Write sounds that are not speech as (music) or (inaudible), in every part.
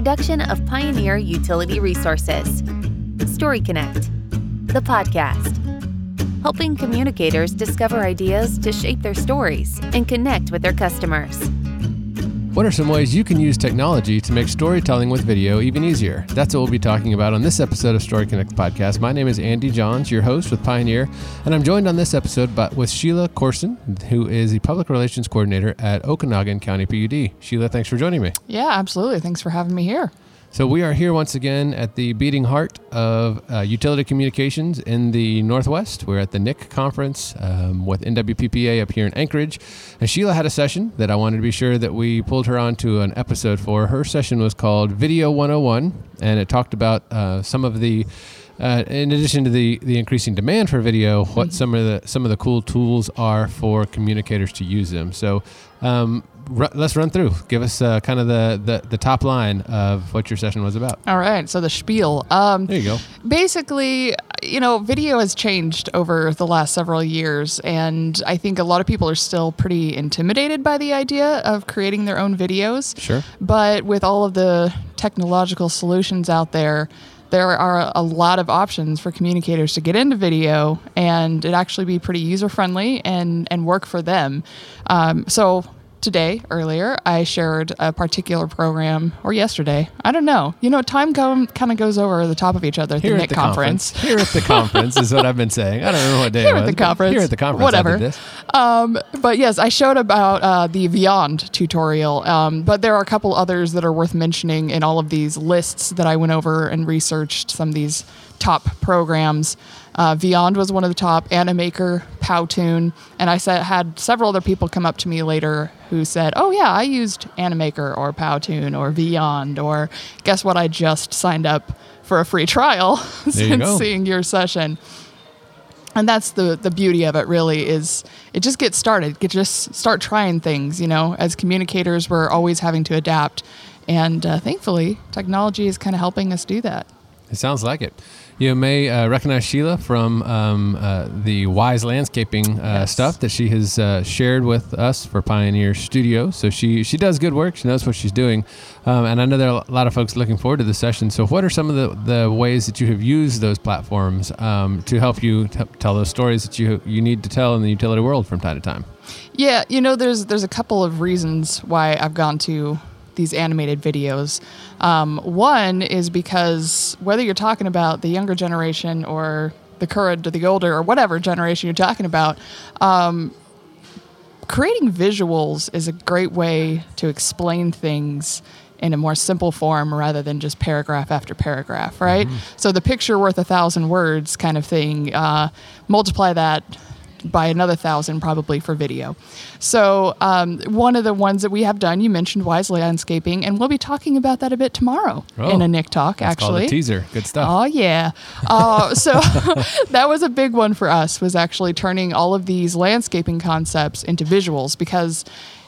production of Pioneer Utility Resources. Story Connect, the podcast, helping communicators discover ideas to shape their stories and connect with their customers. What are some ways you can use technology to make storytelling with video even easier? That's what we'll be talking about on this episode of Story Connect podcast. My name is Andy Johns, your host with Pioneer, and I'm joined on this episode by, with Sheila Corson, who is the Public Relations Coordinator at Okanogan County PUD. Sheila, thanks for joining me. Yeah, absolutely. Thanks for having me here. So we are here once again at the beating heart of uh, utility communications in the Northwest. We're at the NIC conference um, with NWPPA up here in Anchorage, and Sheila had a session that I wanted to be sure that we pulled her onto an episode for. Her session was called Video 101, and it talked about uh, some of the uh, in addition to the, the increasing demand for video, what mm-hmm. some of the some of the cool tools are for communicators to use them. So um, let's run through. Give us uh, kind of the, the, the top line of what your session was about. All right. So the spiel. Um, there you go. Basically, you know, video has changed over the last several years, and I think a lot of people are still pretty intimidated by the idea of creating their own videos. Sure. But with all of the technological solutions out there, there are a lot of options for communicators to get into video and it actually be pretty user friendly and, and work for them. Um, so today earlier i shared a particular program or yesterday i don't know. You know time come, kind of goes over the top of each other at here the at the conference. conference. here at the conference is what i've been saying. I don't know what day here at the conference. here at the conference whatever. um, but yes i showed about uh, the Vyond tutorial um, but there are a couple others that are worth mentioning in all of these lists that i went over and researched some of these top programs uh, Vyond was one of the top, Animaker, Powtoon, and I said, had several other people come up to me later who said, "Oh yeah, I used Animaker or Powtoon or Vyond or guess what? I just signed up for a free trial (laughs) since seeing your session." And that's the the beauty of it. Really, is it just gets started. Get just start trying things. You know, as communicators, we're always having to adapt, and uh, thankfully, technology is kind of helping us do that. It sounds like it. You may uh, recognize Sheila from um, uh, the Wise Landscaping uh, yes. stuff that she has uh, shared with us for Pioneer Studio. So she she does good work. She knows what she's doing, um, and I know there are a lot of folks looking forward to the session. So, what are some of the, the ways that you have used those platforms um, to help you t- tell those stories that you you need to tell in the utility world from time to time? Yeah, you know, there's there's a couple of reasons why I've gone to these animated videos. Um, one is because whether you're talking about the younger generation or the current or the older or whatever generation you're talking about, um, creating visuals is a great way to explain things in a more simple form rather than just paragraph after paragraph, right? Mm-hmm. So the picture worth a thousand words kind of thing. Uh, multiply that by another thousand probably for video. So um, one of the ones that we have done, you mentioned Wise Landscaping, and we'll be talking about that a bit tomorrow oh, in a NIC talk. actually, teaser, good stuff. Oh yeah. Uh, (laughs) so (laughs) that was a big one for us. Was actually turning all of these landscaping concepts into visuals because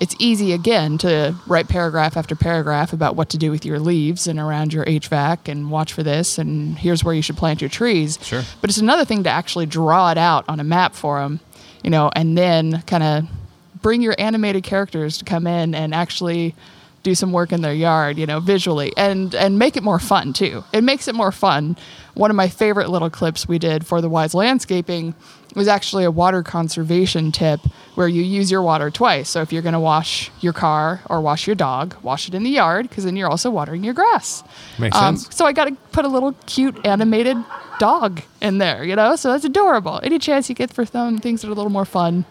it's easy again to write paragraph after paragraph about what to do with your leaves and around your HVAC and watch for this and here's where you should plant your trees. Sure. But it's another thing to actually draw it out on a map for them, you know, and then kind of bring your animated characters to come in and actually do some work in their yard, you know, visually and and make it more fun too. It makes it more fun. One of my favorite little clips we did for the Wise Landscaping was actually a water conservation tip where you use your water twice. So if you're going to wash your car or wash your dog, wash it in the yard because then you're also watering your grass. Makes um, sense. So I got to put a little cute animated dog in there, you know? So that's adorable. Any chance you get for some things that are a little more fun,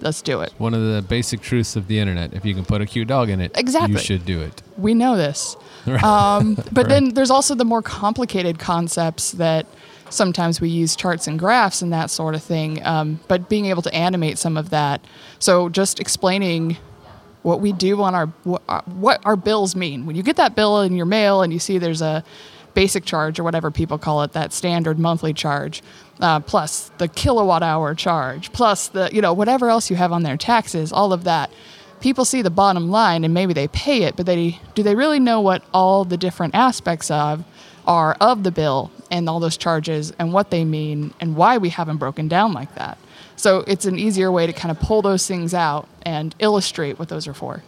let's do it. One of the basic truths of the internet. If you can put a cute dog in it, exactly. you should do it. We know this. (laughs) Um, but right. then there's also the more complicated concepts that – sometimes we use charts and graphs and that sort of thing, um, but being able to animate some of that. So just explaining what we do on our uh, what our bills mean. When you get that bill in your mail and you see there's a basic charge or whatever people call it, that standard monthly charge, uh, plus the kilowatt hour charge, plus the you know whatever else you have on their taxes, all of that. People see the bottom line and maybe they pay it, but they do they really know what all the different aspects of are of the bill and all those charges and what they mean and why we haven't broken down like that. So it's an easier way to kind of pull those things out and illustrate what those are for.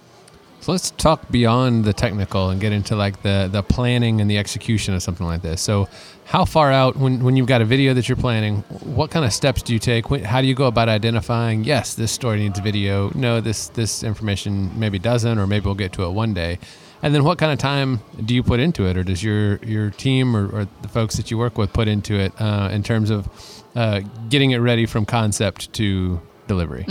So let's talk beyond the technical and get into like the the planning and the execution of something like this. So, how far out when when you've got a video that you're planning, what kind of steps do you take? How do you go about identifying? Yes, this story needs video. No, this this information maybe doesn't, or maybe we'll get to it one day. And then, what kind of time do you put into it, or does your your team or, or the folks that you work with put into it uh, in terms of uh, getting it ready from concept to delivery?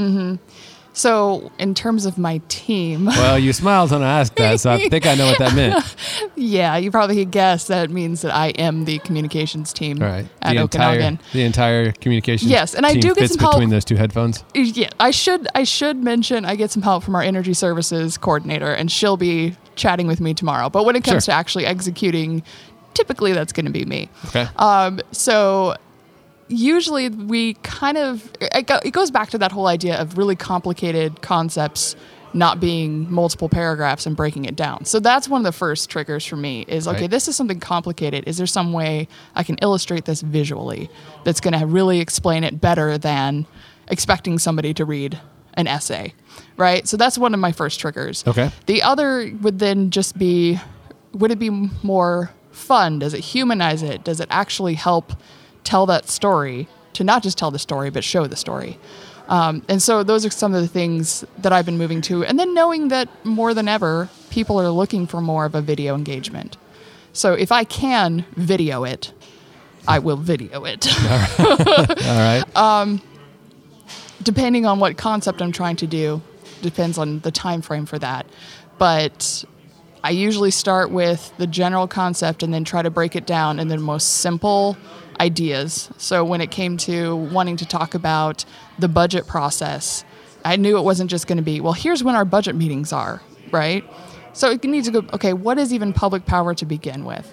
So, in terms of my team, (laughs) Well, you smiled when I asked that, so I think I know what that meant. (laughs) yeah, you probably could guess that means that I am the communications team All right. at the entire Okanogan. the entire communication. Yes, and I team do get some help- between those two headphones. Yeah, I should I should mention I get some help from our energy services coordinator, and she'll be chatting with me tomorrow. But when it comes Sure. to actually executing, typically that's going to be me. Okay. Um, so usually we kind of it, goes back to that whole idea of really complicated concepts not being multiple paragraphs and breaking it down. So that's one of the first triggers for me is okay, Right. this is something complicated. Is there some way I can illustrate this visually that's going to really explain it better than expecting somebody to read an essay, right? So that's one of my first triggers. Okay. The other would then just be would it be more fun? Does it humanize it? Does it actually help tell that story to not just tell the story, but show the story? Um, and so those are some of the things that I've been moving to. And then knowing that more than ever, people are looking for more of a video engagement. So if I can video it, I will video it. (laughs) All right. Uh, (laughs) depending on what concept I'm trying to do, depends on the time frame for that. But I usually start with the general concept and then try to break it down in the most simple ideas. So when it came to wanting to talk about the budget process, I knew it wasn't just going to be, well, here's when our budget meetings are, right? So it needs to go, okay, what is even public power to begin with?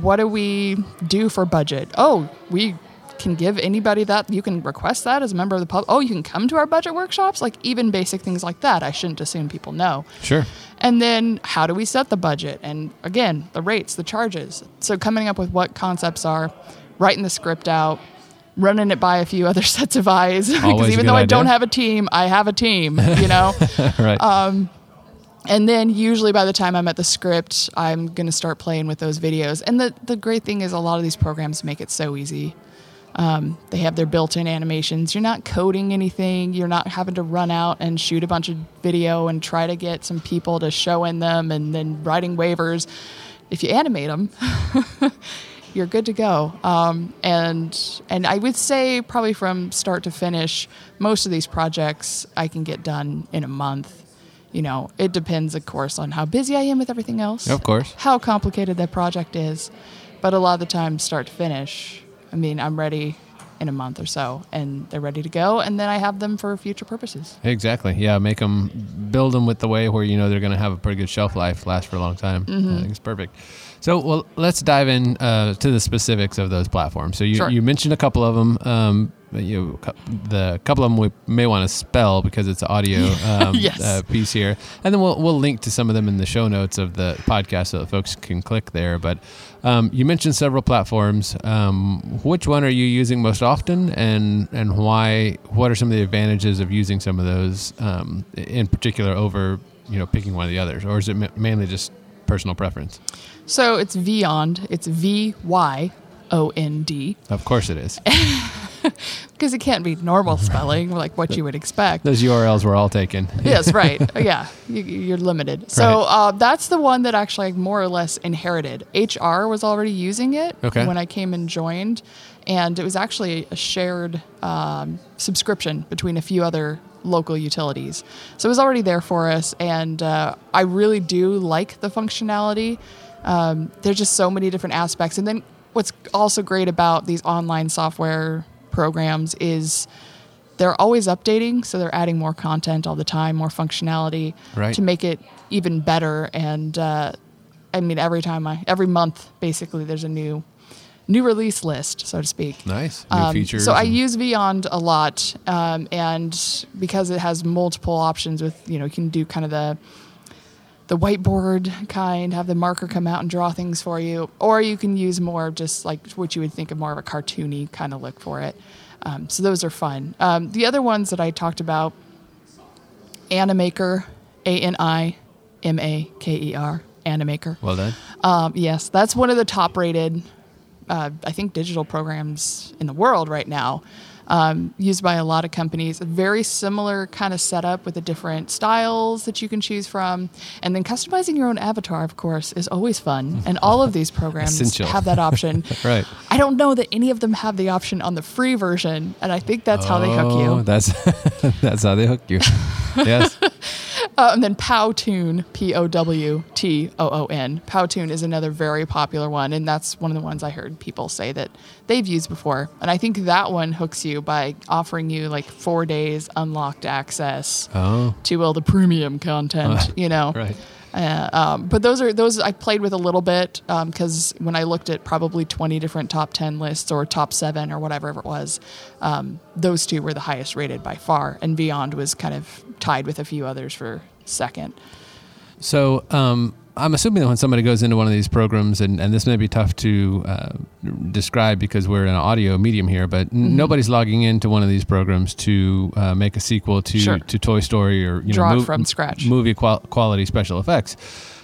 what do we do for budget? Oh, we can give anybody that. You can request that as a member of the public. Oh, you can come to our budget workshops. Like even basic things like that. I shouldn't assume people know. Sure. And then how do we set the budget? And again, the rates, the charges. So coming up with what concepts are, writing the script out, running it by a few (laughs) other sets of eyes. (laughs) Because even though I idea. don't have a team, I have a team, you know? (laughs) right. Uh, and then usually by the time I'm at the script, I'm going to start playing with those videos. And the, the great thing is a lot of these programs make it so easy. Um, they have their built-in animations. You're not coding anything. You're not having to run out and shoot a bunch of video and try to get some people to show in them and then writing waivers. If you animate them, (laughs) you're good to go. Um, and and I would say probably from start to finish, most of these projects I can get done in a month. You know, it depends, of course, on how busy I am with everything else. Of course. How complicated that project is, but a lot of the time, start to finish, I mean, I'm ready in a month or so, and they're ready to go, and then I have them for future purposes. Exactly. Yeah. Make them build them with the way where you know they're going to have a pretty good shelf life, last for a long time. Mm-hmm. I think it's perfect. So, well, let's dive in uh, to the specifics of those platforms. So, you, Sure. you mentioned a couple of them. Um, you cou- the couple of them we may want to spell because it's audio (laughs) um, Yes. uh, piece here, and then we'll we'll link to some of them in the show notes of the podcast so that folks can click there. But um, you mentioned several platforms. Um, which one are you using most often, and and why? What are some of the advantages of using some of those um, in particular over you know picking one of the others, or is it ma- mainly just personal preference? So it's Vyond. It's V Y O N D Of course, it is. (laughs) (laughs) because it can't be normal spelling like what you would expect. Those URLs were all taken. (laughs) yes, (laughs) right. Yeah, you, you're limited. So Right. uh, that's the one that actually more or less inherited. HR was already using it Okay. when I came and joined, and it was actually a shared um, subscription between a few other local utilities. So it was already there for us, and uh, I really do like the functionality. Um, there's just so many different aspects, and then what's also great about these online software programs is they're always updating, so they're adding more content all the time, more functionality Right. to make it even better. And uh, I mean, every time I, every month, basically, there's a new, new release list, so to speak. Nice. New Um, features. so I use Vyond a lot, um, and because it has multiple options with you know you can do kind of the the whiteboard kind, have the marker come out and draw things for you, or you can use more just like what you would think of more of a cartoony kind of look for it. Um, so those are fun. Um, the other ones that I talked about, Animaker, A N I M A K E R, Animaker. Well done. Um, yes, that's one of the top rated, uh, I think, digital programs in the world right now. Um, used by a lot of companies. A very similar kind of setup with the different styles that you can choose from. And then customizing your own avatar, of course, is always fun. And all of these (laughs) programs Essential. have that option. (laughs) Right. I don't know that any of them have the option on the free version. And I think that's how they hook Oh, you. That's (laughs) that's how they hook you. yes. Uh, and then Powtoon, P O W T O O N. Powtoon is another very popular one, and that's one of the ones I heard people say that they've used before. And I think that one hooks you by offering you like four days unlocked access Oh. to all the premium content. (laughs) you know, Right. Uh, um, but those are those I played with a little bit because when I looked at probably 20 different top 10 lists or top seven or whatever it was, um, those two were the highest rated by far, and Vyond was kind of tied with a few others for second. So um, I'm assuming that when somebody goes into one of these programs, and, and this may be tough to uh, describe because we're in an audio medium here, but n- Mm-hmm. nobody's logging into one of these programs to uh, make a sequel to, Sure. to Toy Story or you Draw know mov- from scratch. movie qual- quality special effects.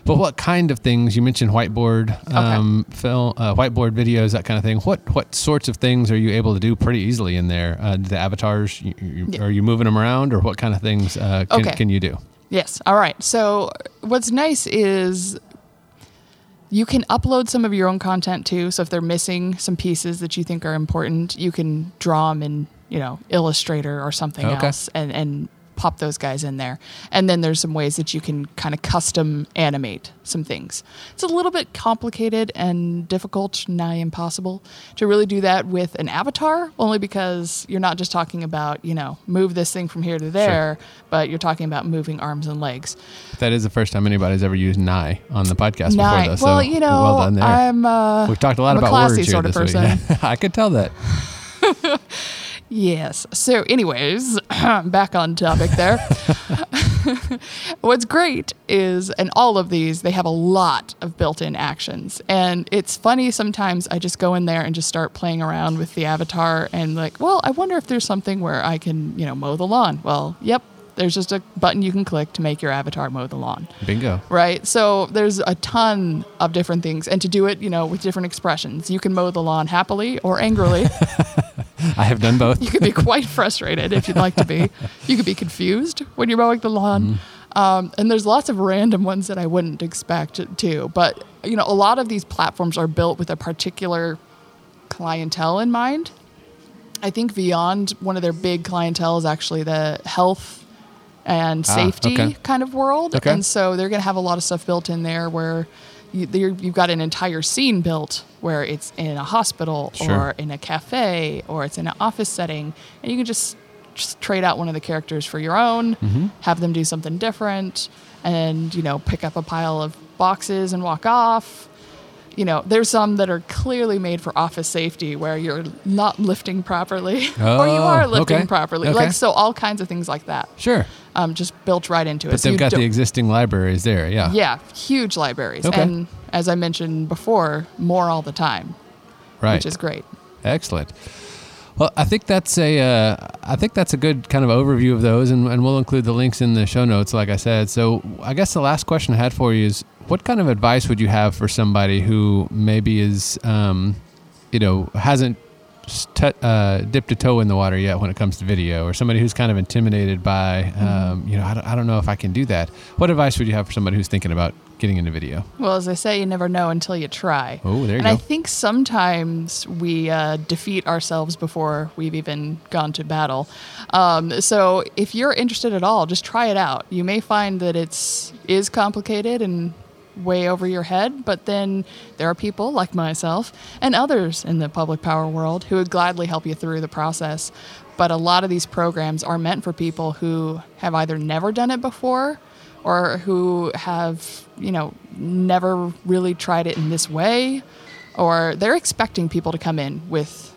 But what kind of things you mentioned whiteboard, um, film, uh, whiteboard videos, that kind of thing. What what sorts of things are you able to do pretty easily in there? Uh, the avatars, you, you, Yeah. are you moving them around, or what kind of things uh, can, Okay. can you do? Yes. All right. So what's nice is you can upload some of your own content too. So if they're missing some pieces that you think are important, you can draw them in, you know, Illustrator or something Okay. else and, and pop those guys in there. And then there's some ways that you can kind of custom animate some things. It's a little bit complicated and difficult, nigh impossible to really do that with an avatar, only because you're not just talking about, you know, move this thing from here to there, but you're talking about moving arms and legs. That is the first time anybody's ever used "nigh" on the podcast Nigh. before, though. well, you know, well done there. I'm uh, We've talked a lot I'm a about classy words here sort of this person. week. (laughs) I could tell that. (laughs) Yes. So, anyways, (clears throat) back on topic there. (laughs) What's great is, and all of these, they have a lot of built in actions. And it's funny sometimes I just go in there and just start playing around with the avatar and, like, well, I wonder if there's something where I can, you know, mow the lawn. Well, yep, there's just a button you can click to make your avatar mow the lawn Bingo. right? So there's a ton of different things, and to do it, you know, with different expressions. You can mow the lawn happily or angrily. (laughs) I have done both. (laughs) you could be quite frustrated if you'd like to be. You could be confused when you're mowing the lawn. Um, and there's lots of random ones that I wouldn't expect to. But you know, a lot of these platforms are built with a particular clientele in mind. I think Vyond one of their big clientele is actually the health and Ah, safety okay. kind of world. Okay. And so they're going to have a lot of stuff built in there where you, you've got an entire scene built where it's in a hospital Sure. or in a cafe or it's in an office setting. And you can just, just trade out one of the characters for your own, Mm-hmm. have them do something different, and, you know, pick up a pile of boxes and walk off you know, there's some that are clearly made for office safety where you're not lifting properly (laughs) or you Oh, are lifting okay. properly. Okay. Like, so all kinds of things like that Sure. um, just built right into it. But they've you got the existing libraries there. Yeah. yeah, huge libraries. Okay. And as I mentioned before, more all the time, Right. which is great. Excellent. Well, I think that's a uh, I think that's a good kind of overview of those, and, and we'll include the links in the show notes, like I said. So, I guess the last question I had for you is, what kind of advice would you have for somebody who maybe is, um, you know, hasn't st- uh, dipped a toe in the water yet when it comes to video, or somebody who's kind of intimidated by, um, you know, I don't, I don't know if I can do that. What advice would you have for somebody who's thinking about getting into video? Well, as I say, you never know until you try. Oh, there you and go. I think sometimes we uh, defeat ourselves before we've even gone to battle. Um, so if you're interested at all, just try it out. You may find that it's is complicated and way over your head, but then there are people like myself and others in the public power world who would gladly help you through the process. But a lot of these programs are meant for people who have either never done it before or who have, you know, never really tried it in this way, or they're expecting people to come in with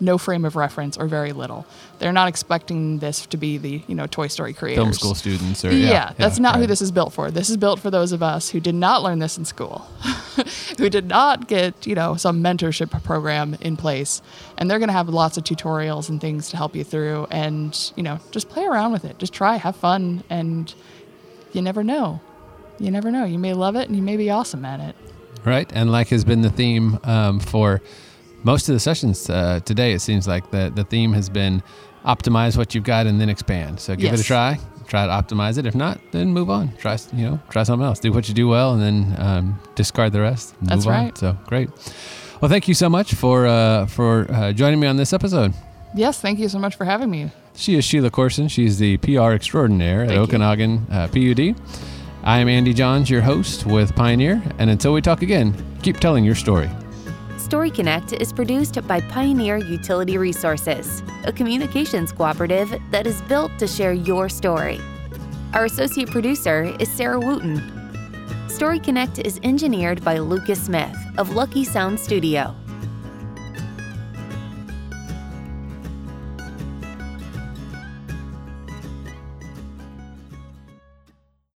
no frame of reference or very little. They're not expecting this to be the, you know, Toy Story creators. Film school students, or Yeah, yeah, that's not who this is built for. This is built for those of us who did not learn this in school, (laughs) who did not get, you know, some mentorship program in place. And they're going to have lots of tutorials and things to help you through. And, you know, just play around with it. Just try, have fun, and you never know. you never know. You may love it and you may be awesome at it. Right. And like has been the theme um, for most of the sessions uh, today, it seems like the, the theme has been optimize what you've got and then expand. So give it a try. Try to optimize it. If not, then move on. Try, you know, try something else. Do what you do well and then um, discard the rest. That's move on. right. So great. Well, thank you so much for uh, for uh, joining me on this episode. Yes, thank you so much for having me. She is Sheila Corson. She's the PR extraordinaire at Thank you. Okanogan uh, PUD. I am Andy Johns, your host with Pioneer. And until we talk again, keep telling your story. Story Connect is produced by Pioneer Utility Resources, a communications cooperative that is built to share your story. Our associate producer is Sarah Wooten. Story Connect is engineered by Lucas Smith of Lucky Sound Studio.